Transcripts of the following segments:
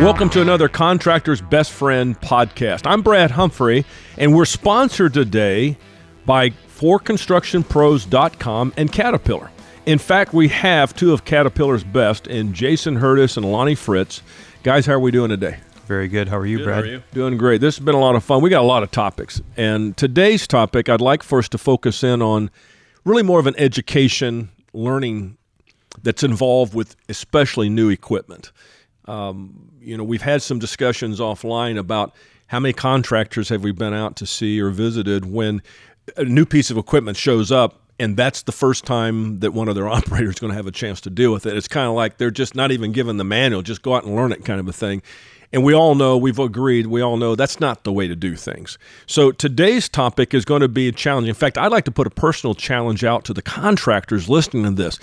Welcome to another Contractor's Best Friend podcast. I'm Brad Humphrey, and we're sponsored today by ForConstructionPros.com and Caterpillar. In fact, we have two of Caterpillar's best in Jason Hurtis and Lonnie Fritz. Guys, how are we doing today? Very good. How are you, good, Brad? Are you? Doing great. This has been a lot of fun. We got a lot of topics. And today's topic, I'd like for us to focus in on really more of an education, learning that's involved with especially new equipment. Um, you know, we've had some discussions offline about how many contractors have we been out to see or visited when a new piece of equipment shows up and that's the first time that one of their operators is going to have a chance to deal with it. It's kind of like they're just not even given the manual, just go out and learn it kind of a thing. And we all know, we've agreed, we all know that's not the way to do things. So today's topic is going to be a challenge. In fact, I'd like to put a personal challenge out to the contractors listening to this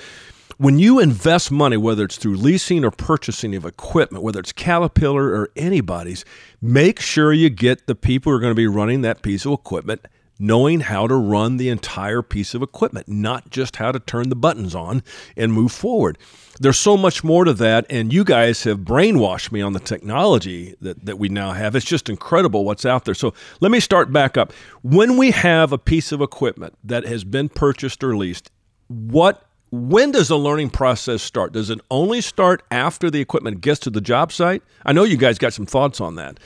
when you invest money, whether it's through leasing or purchasing of equipment, whether it's Caterpillar or anybody's, make sure you get the people who are going to be running that piece of equipment knowing how to run the entire piece of equipment, not just how to turn the buttons on and move forward. There's so much more to that, and you guys have brainwashed me on the technology that, that we now have. It's just incredible what's out there. So let me start back up. When we have a piece of equipment that has been purchased or leased, what when does the learning process start? Does it only start after the equipment gets to the job site? I know you guys got some thoughts on that.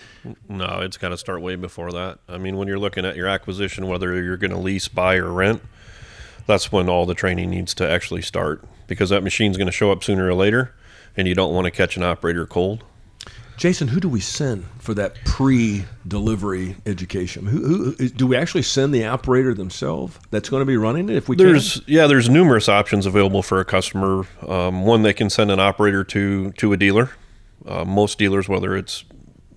No, it's got to start way before that. I mean, when you're looking at your acquisition, whether you're going to lease, buy, or rent, that's when all the training needs to actually start because that machine's going to show up sooner or later, and you don't want to catch an operator cold. Jason, who do we send for that pre-delivery education? Who, who do we actually send the operator themselves that's going to be running it? If we there's can? yeah, there's numerous options available for a customer. Um, one, they can send an operator to to a dealer. Uh, most dealers, whether it's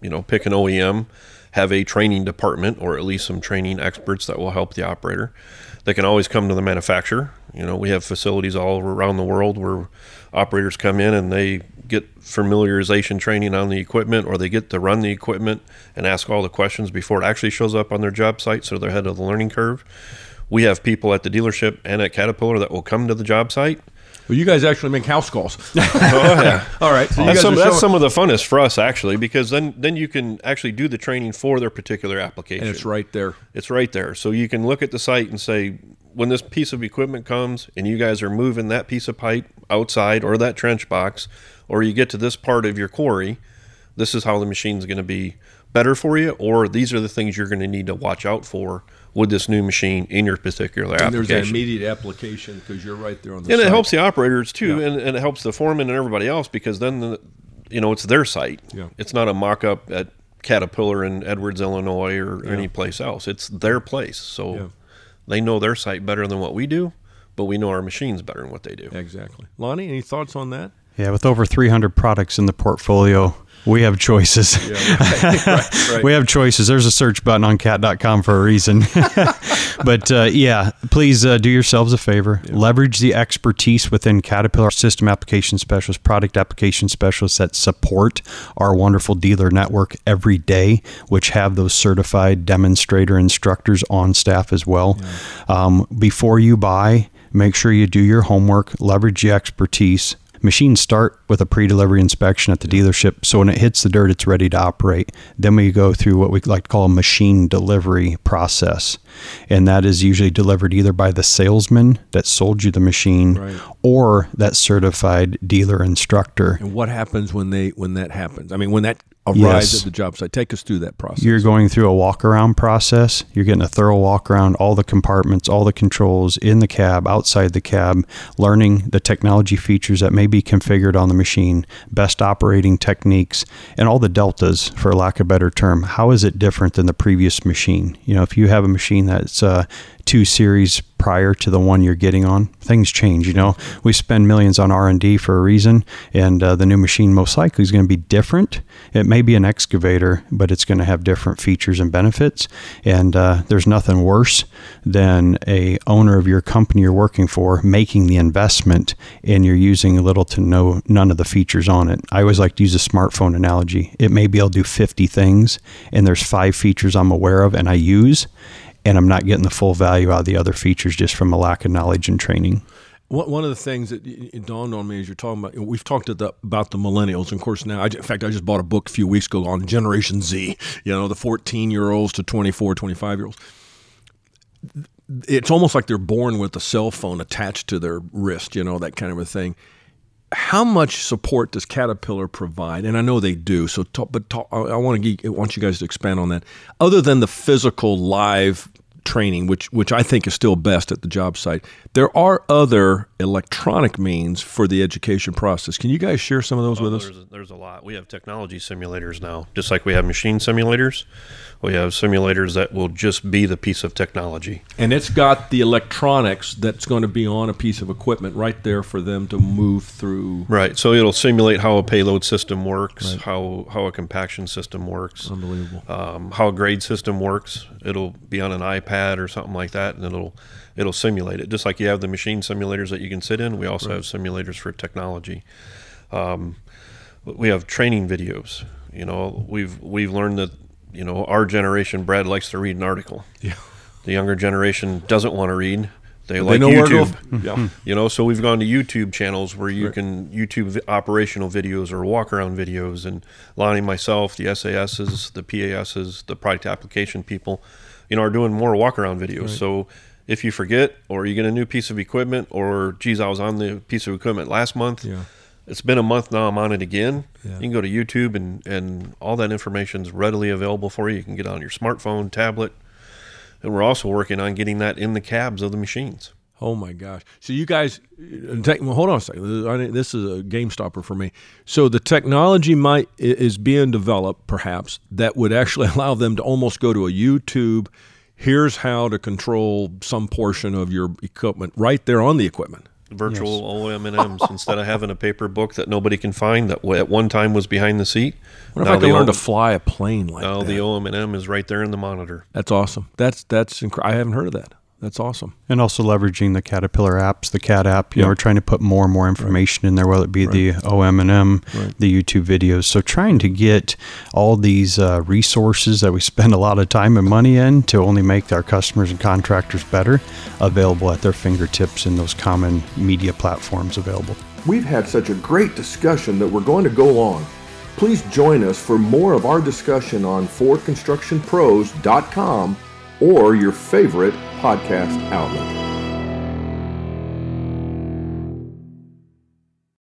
you know pick an OEM, have a training department or at least some training experts that will help the operator. They can always come to the manufacturer. You know, we have facilities all around the world where operators come in and they get familiarization training on the equipment or they get to run the equipment and ask all the questions before it actually shows up on their job site so they're ahead of the learning curve. We have people at the dealership and at Caterpillar that will come to the job site. Well, you guys actually make house calls. oh yeah. All right. So that's, some, that's some, of the funnest for us actually, because then then you can actually do the training for their particular application. And it's right there. It's right there. So you can look at the site and say, when this piece of equipment comes and you guys are moving that piece of pipe outside or that trench box, or you get to this part of your quarry, this is how the machine's going to be better for you, or these are the things you're going to need to watch out for with this new machine in your particular and application. There's an immediate application because you're right there on the. And site. it helps the operators too, yeah. and, and, it helps the foreman and everybody else because then the, you know it's their site. Yeah. It's not a mock-up at Caterpillar in Edwards, Illinois, or yeah. any place else. It's their place, so they know their site better than what we do, but we know our machines better than what they do. Exactly. Lonnie, any thoughts on that? Yeah, with over 300 products in the portfolio, we have choices. Yeah, right, right, right. we have choices. There's a search button on cat.com for a reason. but uh, yeah, please uh, do yourselves a favor. Yeah. Leverage the expertise within Caterpillar system application specialists, product application specialists that support our wonderful dealer network every day, which have those certified demonstrator instructors on staff as well. Yeah. Um, before you buy, make sure you do your homework, leverage the expertise Machines start with a pre-delivery inspection at the dealership, so when it hits the dirt, it's ready to operate. Then we go through what we like to call a machine delivery process, and that is usually delivered either by the salesman that sold you the machine right. or that certified dealer instructor. And what happens when they when that happens? I mean, when that arrives yes. at the job site. Take us through that process. You're going through a walk around process. You're getting a thorough walk around all the compartments, all the controls in the cab, outside the cab, learning the technology features that may be configured on the machine, best operating techniques, and all the deltas, for lack of a better term. How is it different than the previous machine? You know, if you have a machine that's uh, two series prior to the one you're getting on. Things change you know? We spend millions on r&d for a reason and uh, the new machine most likely is going to be different. It may be an excavator but it's going to have different features and benefits and uh, there's nothing worse than a owner of your company you're working for making the investment and you're using little to no none of the features on it. I always like to use a smartphone analogy. It may be able to do 50 things and there's five features i'm aware of and i use and I'm not getting the full value out of the other features just from a lack of knowledge and training. One of the things that dawned on me as you're talking about, we've talked about the millennials. And of course, now, I, in fact, I just bought a book a few weeks ago on Generation Z, you know, the 14 year olds to 24, 25 year olds. It's almost like they're born with a cell phone attached to their wrist, you know, that kind of a thing. How much support does Caterpillar provide? And I know they do. So, talk, but talk, I want to I want you guys to expand on that. Other than the physical live training, which which I think is still best at the job site. There are other electronic means for the education process. Can you guys share some of those with us? There's, there's a lot. We have technology simulators now, just like we have machine simulators. We have simulators that will just be the piece of technology. And it's got the electronics that's going to be on a piece of equipment right there for them to move through. Right. So it'll simulate how a payload system works, right. how how a compaction system works, unbelievable, um, how a grade system works. It'll be on an iPad or something like that, and it'll it'll simulate it just like you have the machine simulators that you can sit in. We also right. have simulators for technology. Um, we have training videos. You know, we've we've learned that you know, our generation, Brad likes to read an article. Yeah. The younger generation doesn't want to read. They, like YouTube. yeah. Hmm. You know, so we've gone to YouTube channels where you right. can YouTube operational videos or walk around videos. And Lonnie, myself, the SASs, the PASs, the product application people, you know, are doing more walk around videos. Right. So if you forget or you get a new piece of equipment or, geez, I was on the piece of equipment last month. Yeah it's been a month now. I'm on it again. Yeah. You can go to YouTube and and all that information is readily available for you. You can get on your smartphone, tablet, and we're also working on getting that in the cabs of the machines. Oh my gosh! So you guys, uh, take, well, hold on a second. This is a game stopper for me. So the technology might is being developed, perhaps that would actually allow them to almost go to a YouTube. Here's how to control some portion of your equipment right there on the equipment virtual yes. OM&Ms instead of having a paper book that nobody can find that at one time was behind the seat. What now if I can learn to fly a plane like now that? the OM&M is right there in the monitor. That's awesome. That's that's inc- I haven't heard of that. That's awesome. And also leveraging the Caterpillar apps, the CAT app. You yep. know, we're trying to put more and more information right. in there, whether it be right. the OM&M, right. the YouTube videos. So trying to get all these uh, resources that we spend a lot of time and money in to only make our customers and contractors better available at their fingertips in those common media platforms available. We've had such a great discussion that we're going to go on. Please join us for more of our discussion on ForConstructionPros.com or your favorite podcast outlet.